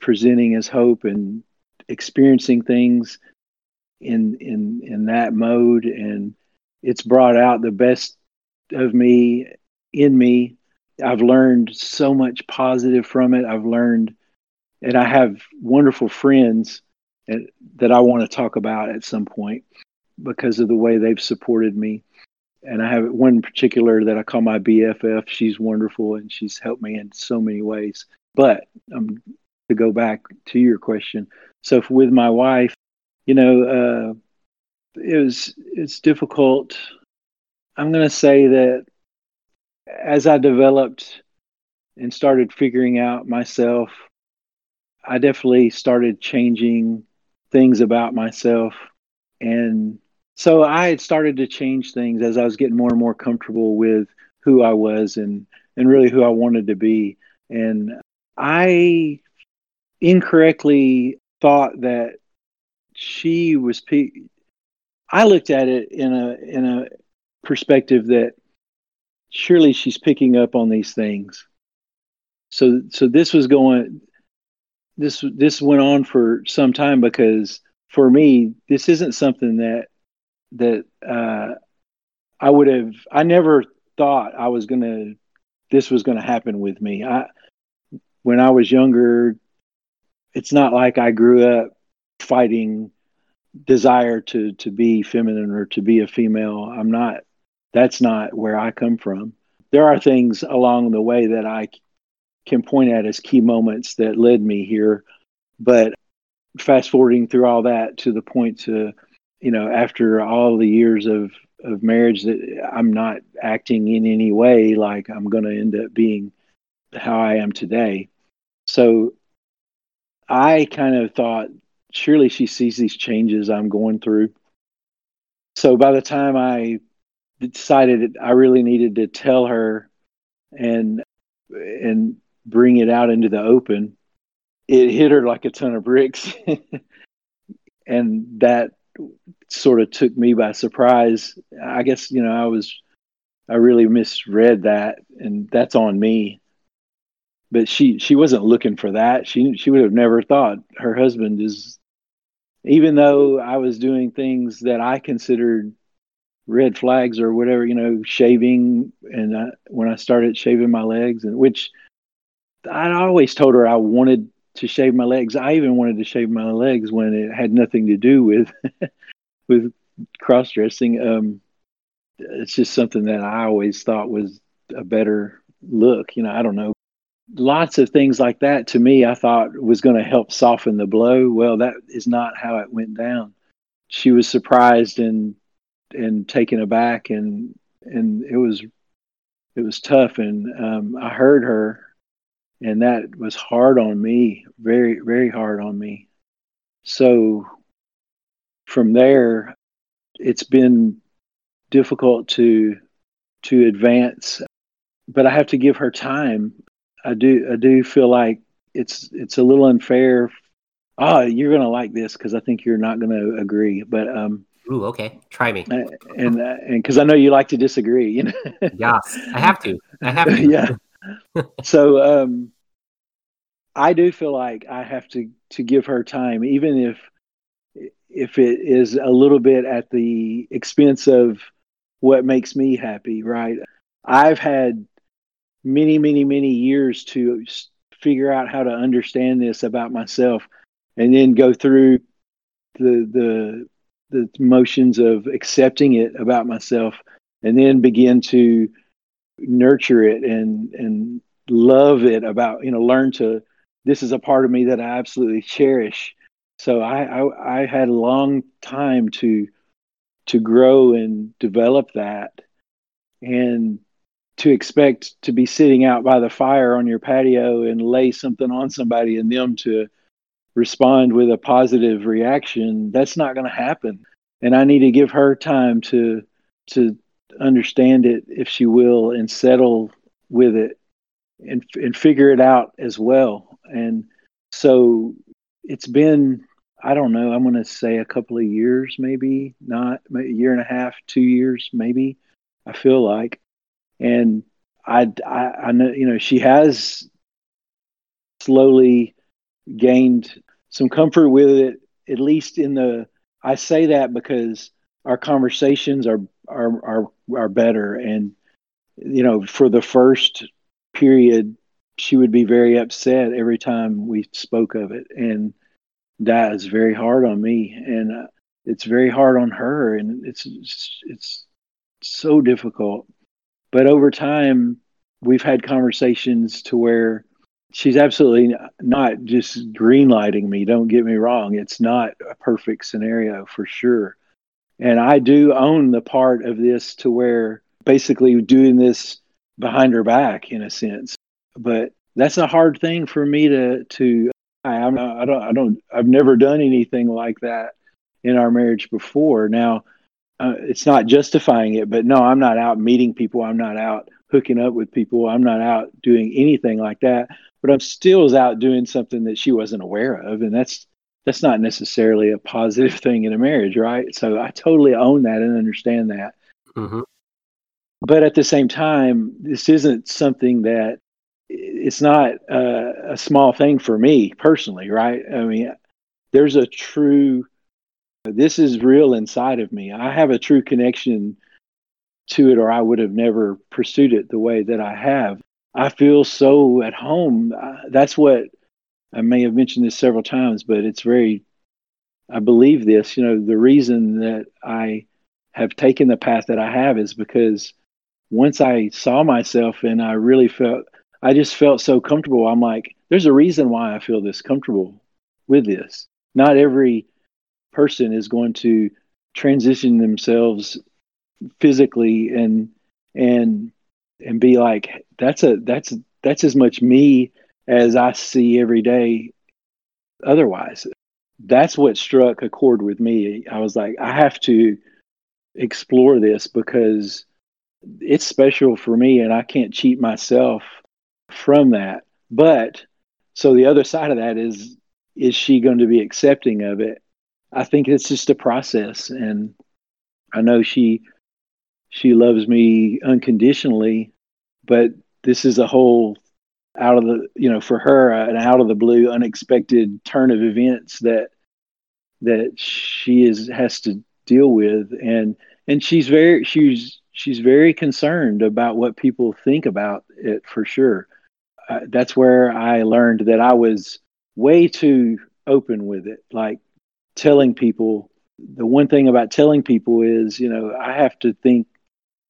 presenting as hope and experiencing things in, in, in that mode. And, it's brought out the best of me in me. I've learned so much positive from it. I've learned, and I have wonderful friends eh, that I want to talk about at some point because of the way they've supported me. And I have one particular that I call my BFF. She's wonderful and she's helped me in so many ways. But um, to go back to your question, so with my wife, you know, uh, it was it's difficult. I'm going to say that as I developed and started figuring out myself, I definitely started changing things about myself. And so I had started to change things as I was getting more and more comfortable with who I was and, and really who I wanted to be. And I incorrectly thought that she was Pe- I looked at it in a in a perspective that surely she's picking up on these things. So so this was going this this went on for some time because for me this isn't something that that uh, I would have I never thought I was gonna this was gonna happen with me. I when I was younger, it's not like I grew up fighting desire to to be feminine or to be a female. I'm not. That's not where I come from. There are things along the way that I can point at as key moments that led me here, but fast forwarding through all that to the point to, you know, after all the years of of marriage, that I'm not acting in any way like I'm going to end up being how I am today. So I kind of thought surely she sees these changes I'm going through. So by the time I decided I really needed to tell her and and bring it out into the open, it hit her like a ton of bricks. and that sort of took me by surprise. I guess, you know, I was I really misread that and that's on me but she she wasn't looking for that she she would have never thought her husband is even though I was doing things that I considered red flags or whatever, you know, shaving, and I, when I started shaving my legs, and which I always told her I wanted to shave my legs. I even wanted to shave my legs when it had nothing to do with with cross dressing. Um, it's just something that I always thought was a better look. You know, I don't know lots of things like that to me I thought was going to help soften the blow. Well, that is not how it went down. She was surprised and and taken aback and and it was it was tough and um, I heard her and that was hard on me, very very hard on me. So from there it's been difficult to to advance but I have to give her time I do I do feel like it's it's a little unfair. Oh, you're gonna like this because I think you're not gonna agree. But um, ooh, okay, try me. And and because I know you like to disagree, you know. yes, I have to. I have to. yeah. so um, I do feel like I have to to give her time, even if if it is a little bit at the expense of what makes me happy. Right. I've had many, many, many years to figure out how to understand this about myself, and then go through the the the motions of accepting it about myself, and then begin to nurture it and and love it about you know learn to this is a part of me that I absolutely cherish. So I, I, I had a long time to to grow and develop that, and to expect to be sitting out by the fire on your patio and lay something on somebody and them to respond with a positive reaction, that's not going to happen. And I need to give her time to to understand it, if she will, and settle with it, and and figure it out as well. And so it's been I don't know. I'm going to say a couple of years, maybe not a year and a half, two years, maybe. I feel like, and I, I, I know, you know, she has slowly gained some comfort with it, at least in the. I say that because our conversations are are are are better, and you know, for the first period, she would be very upset every time we spoke of it, and that is very hard on me, and uh, it's very hard on her, and it's it's, it's so difficult. But over time, we've had conversations to where she's absolutely not just greenlighting me. Don't get me wrong; it's not a perfect scenario for sure. And I do own the part of this to where basically doing this behind her back in a sense. But that's a hard thing for me to to I, I'm not, I don't I don't I've never done anything like that in our marriage before. Now uh, it's not justifying it, but no, I'm not out meeting people. I'm not out hooking up with people. I'm not out doing anything like that. But I'm still out doing something that she wasn't aware of, and that's that's not necessarily a positive thing in a marriage, right? So I totally own that and understand that. Mm-hmm. But at the same time, this isn't something that it's not a, a small thing for me personally, right? I mean, there's a true this is real inside of me. I have a true connection to it, or I would have never pursued it the way that I have. I feel so at home. Uh, that's what I may have mentioned this several times, but it's very, I believe this. You know, the reason that I have taken the path that I have is because once I saw myself and I really felt, I just felt so comfortable. I'm like, there's a reason why I feel this comfortable with this. Not every person is going to transition themselves physically and and and be like that's a that's that's as much me as I see every day otherwise that's what struck a chord with me I was like I have to explore this because it's special for me and I can't cheat myself from that. But so the other side of that is is she going to be accepting of it? I think it's just a process, and I know she she loves me unconditionally, but this is a whole out of the you know for her uh, an out of the blue unexpected turn of events that that she is has to deal with. And and she's very she's she's very concerned about what people think about it for sure that's where i learned that i was way too open with it. Like telling people the one thing about telling people is you know i have to think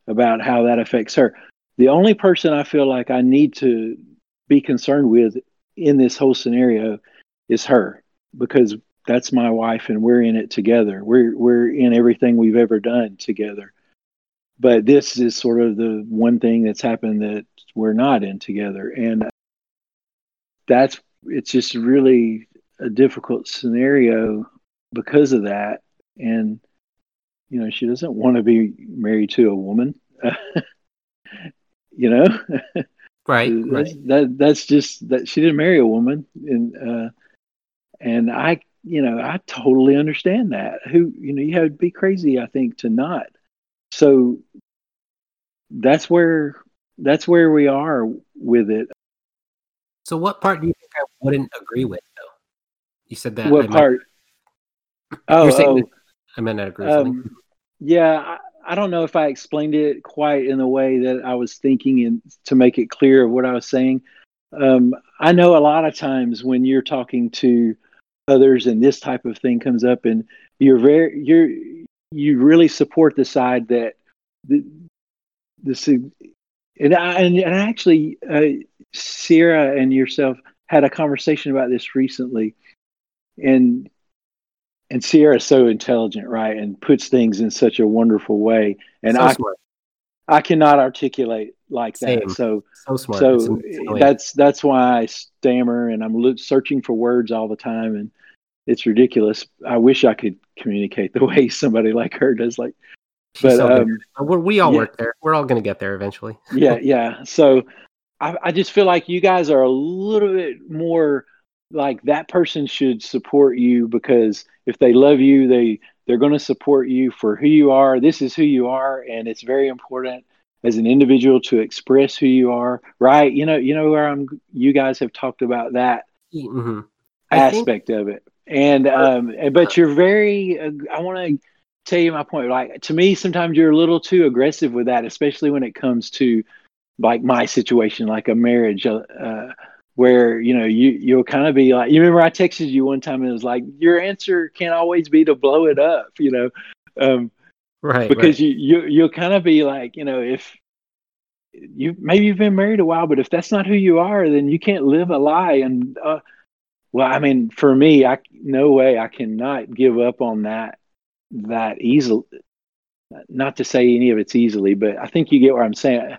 about how that affects her. The only person i feel like i need to be concerned with in this whole scenario is her because that's my wife and we're in it together. We're we're in everything we've ever done together. But this is sort of the one thing that's happened that we're not in together and that's it's just really a difficult scenario because of that. And, you know, she doesn't want to be married to a woman, you know? Right. that's, right. That, that's just that she didn't marry a woman. And, uh, and I, you know, I totally understand that. Who, you know, you have to be crazy, I think, to not. So that's where that's where we are with it. So, what part do you think I wouldn't agree with, though? You said that. I what might- part? Oh, You're saying oh, I meant not agree with um, yeah. I, I don't know if I explained it quite in the way that I was thinking, and to make it clear of what I was saying. Um, I know a lot of times when you're talking to others and this type of thing comes up, and you're very you're you really support the side that the the and I, and, and actually uh, Sierra and yourself had a conversation about this recently, and and Sierra is so intelligent, right, and puts things in such a wonderful way, and so I smart. I cannot articulate like Same. that. So So smart. so that's that's why I stammer and I'm lo- searching for words all the time, and it's ridiculous. I wish I could communicate the way somebody like her does. Like, but um, We're, we all yeah. work there. We're all going to get there eventually. yeah, yeah. So I, I just feel like you guys are a little bit more like that person should support you because if they love you, they they're going to support you for who you are. This is who you are, and it's very important as an individual to express who you are. Right? You know, you know where I'm. You guys have talked about that hmm I think- aspect of it, and um, but you're very. Uh, I want to tell you my point. Like to me, sometimes you're a little too aggressive with that, especially when it comes to like my situation, like a marriage, uh, uh, where you know you you'll kind of be like, you remember I texted you one time and it was like, your answer can't always be to blow it up, you know, um, Right. because right. you you you'll kind of be like, you know, if you maybe you've been married a while, but if that's not who you are, then you can't live a lie. And uh, well, I mean, for me, I no way I cannot give up on that that easily. Not to say any of it's easily, but I think you get what I'm saying.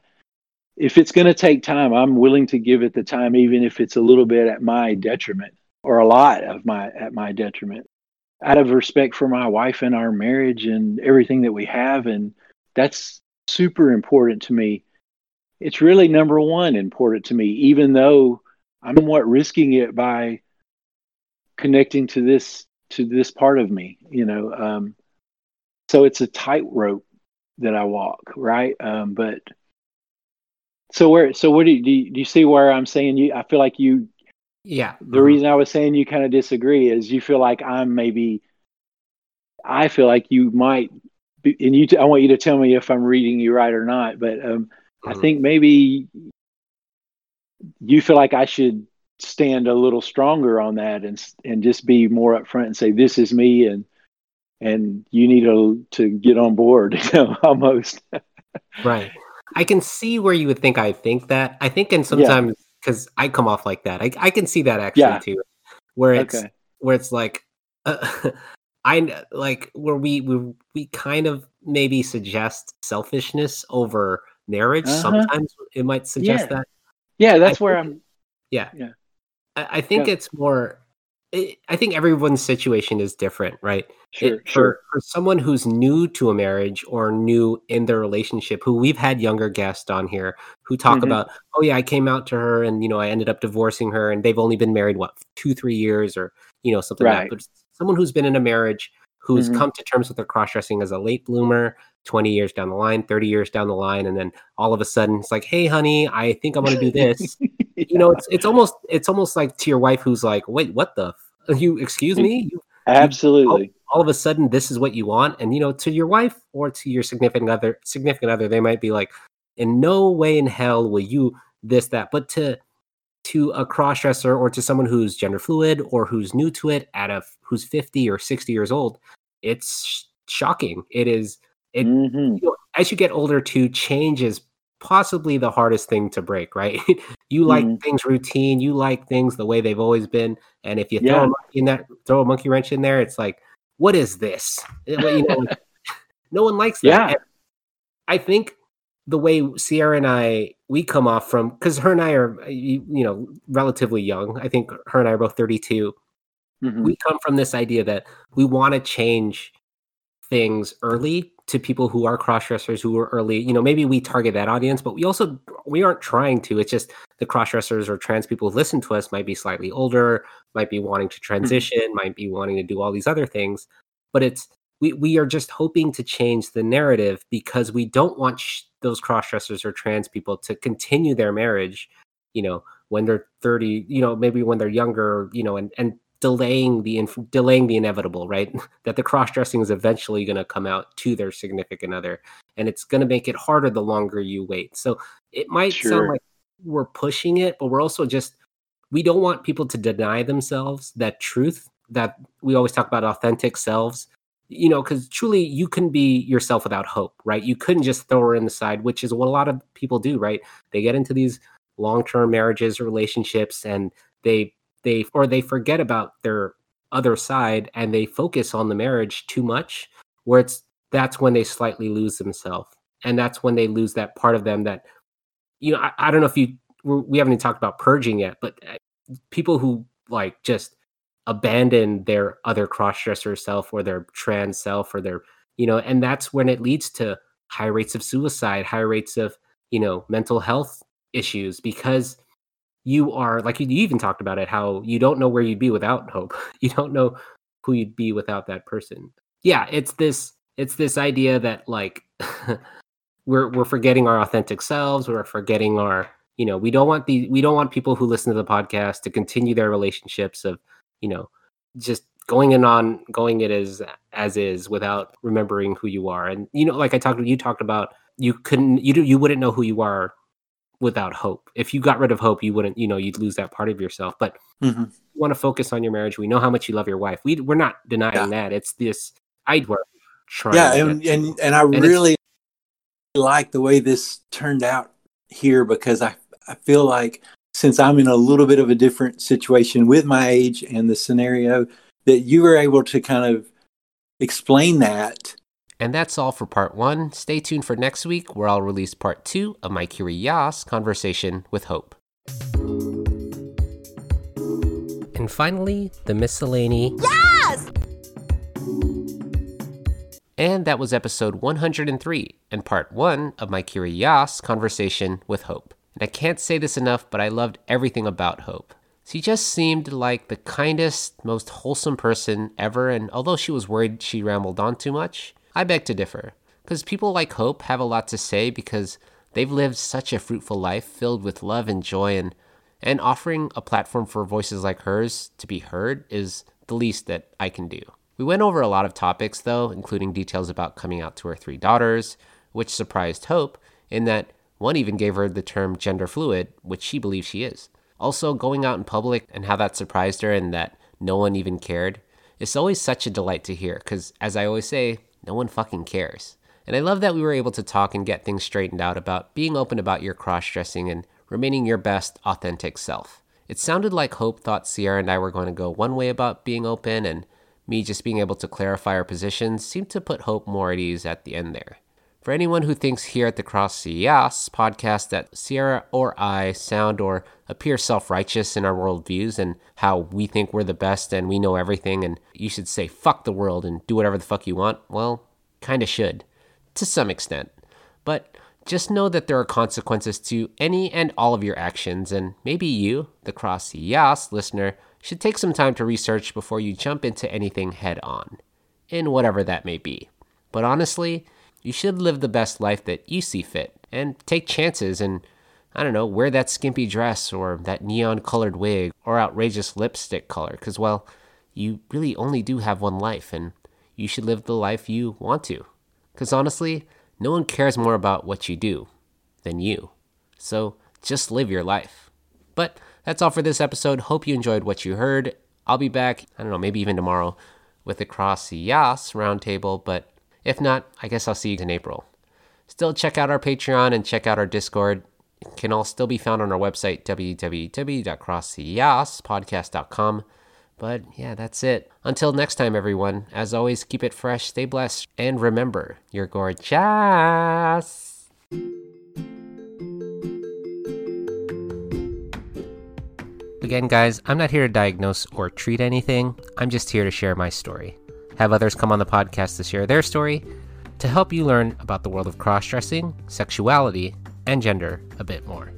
If it's going to take time, I'm willing to give it the time, even if it's a little bit at my detriment or a lot of my at my detriment, out of respect for my wife and our marriage and everything that we have, and that's super important to me. It's really number one important to me, even though I'm somewhat risking it by connecting to this to this part of me, you know. Um, so it's a tightrope that I walk, right? Um, but so where so what do you, do you do you see where I'm saying you? I feel like you. yeah. The mhm. reason I was saying you kind of disagree is you feel like I'm maybe. I feel like you might, be, and you. I want you to tell me if I'm reading you right or not. But um, I Mhm. think maybe you feel like I should stand a little stronger on that and and just be more upfront and say this is me and and you need to to get on board you know almost Right. I can see where you would think I think that. I think, and sometimes because I come off like that, I, I can see that actually Yeah. too, where it's okay where it's like, uh, I like where we we we kind of maybe suggest selfishness over marriage. Uh-huh. Sometimes it might suggest Yeah. that. yeah that's I where think i'm Yeah. Yeah. I, I think Yeah. it's more. I I think everyone's situation is different, right? sure it, sure for, for someone who's new to a marriage or new in their relationship who we've had younger guests on here who talk Mhm. about oh yeah i came out to her and you know i ended up divorcing her and they've only been married what two three years or you know something like Right. that but someone who's been in a marriage who's Mhm. come to terms with their cross-dressing as a late bloomer 20 years down the line 30 years down the line and then all of a sudden it's like hey honey i think i'm going to do this you know it's it's almost it's almost like to your wife who's like wait what the you excuse me? You absolutely. all of a sudden this is what you want? And you know to your wife or to your significant other significant other they might be like in no way in hell will you this that. But to to a crossdresser or to someone who's gender fluid or who's new to it at a who's 50 or 60 years old it's sh- shocking. It is it Mhm. you know, as you get older too change is possibly the hardest thing to break right you like Mhm. things routine you like things the way they've always been and if you throw a monkey in that throw a monkey wrench in there it's like what is this Eh, you know, no one likes that Yeah. And i think the way sierra and i we come off from because her and i are uh, you, you know relatively young i think her and i are both 32 Mhm. we come from this idea that we want to change things early to people who are cross-dressers who are early you know maybe we target that audience but we also we aren't trying to it's just the cross-dressers or trans people who listen to us might be slightly older might be wanting to hmm. transition might be wanting to do all these other things but it's we, we are just hoping to change the narrative because we don't want sh- those cross-dressers or trans people to continue their marriage you know when they're 30 you know maybe when they're younger you know and and delaying the inf- delaying the inevitable right? That the cross-dressing is eventually going to come out to their significant other and it's going to make it harder the longer you wait. So it might sound like we're pushing it but we're also just we don't want people to deny themselves that truth that we always talk about authentic selves. You know because truly you can be yourself without hope right? You couldn't just throw her in the side which is what a lot of people do right? They get into these long-term marriages relationships and they they or they forget about their other side and they focus on the marriage too much where it's that's when they slightly lose themselves. And that's when they lose that part of them that you know, I, I don't know if you we're- haven't even talked about purging yet, but uh, people who like just abandon their other cross-dresser self or their trans self or their you know and that's when it leads to high rates of suicide high rates of you know mental health issues because you are like you, even talked about it how you don't know where you'd be without hope. You don't know who you'd be without that person. Yeah it's this it's this idea that like we're we're forgetting our authentic selves we're forgetting our you know we don't want the we don't want people who listen to the podcast to continue their relationships of you know just going in on going it as as is without remembering who you are. And you know like i talked you talked about you couldn't you do, you wouldn't know who you are without hope. If you got rid of hope you wouldn't you know you'd lose that part of yourself. But Mhm. you want to focus on your marriage. We know how much you love your wife. We we're not denying Yeah. that. It's this i'd work trying yeah and, and and i it's- really like the way this turned out here because i i feel like since i'm in a little bit of a different situation with my age and the scenario that you were able to kind of explain that And that's all for part one. Stay tuned for next week, where I'll release part two of my Curious conversation with Hope. And finally, the miscellany. Yes! And that was episode 103 and part one of my Curious conversation with Hope. And I can't say this enough, but I loved everything about Hope. She just seemed like the kindest, most wholesome person ever, and although she was worried she rambled on too much, I beg to differ. Because people like Hope have a lot to say because they've lived such a fruitful life filled with love and joy, and, and offering a platform for voices like hers to be heard is the least that I can do. We went over a lot of topics, though, including details about coming out to her three daughters, which surprised Hope in that one even gave her the term gender fluid, which she believes she is. Also, going out in public and how that surprised her and that no one even cared. It's always such a delight to hear because, as I always say, no one fucking cares. And I love that we were able to talk and get things straightened out about being open about your cross dressing and remaining your best, authentic self. It sounded like Hope thought Sierra and I were going to go one way about being open, and me just being able to clarify our positions seemed to put Hope more at ease at the end there. For anyone who thinks here at the Cross Yas podcast that Sierra or I sound or appear self righteous in our worldviews and how we think we're the best and we know everything and you should say fuck the world and do whatever the fuck you want, well, kinda should. To some extent. But just know that there are consequences to any and all of your actions, and maybe you, the Cross Yas listener, should take some time to research before you jump into anything head on, in whatever that may be. But honestly, you should live the best life that you see fit and take chances and, I don't know, wear that skimpy dress or that neon colored wig or outrageous lipstick color because, well, you really only do have one life and you should live the life you want to. Because honestly, no one cares more about what you do than you. So just live your life. But that's all for this episode. Hope you enjoyed what you heard. I'll be back, I don't know, maybe even tomorrow with the Cross Yas roundtable, but if not, I guess I'll see you in April. Still check out our Patreon and check out our Discord. It can all still be found on our website, www.crossyyaspodcast.com. But yeah, that's it. Until next time, everyone, as always, keep it fresh, stay blessed, and remember, you're gorgeous. Again, guys, I'm not here to diagnose or treat anything. I'm just here to share my story. Have others come on the podcast to share their story to help you learn about the world of cross dressing, sexuality, and gender a bit more.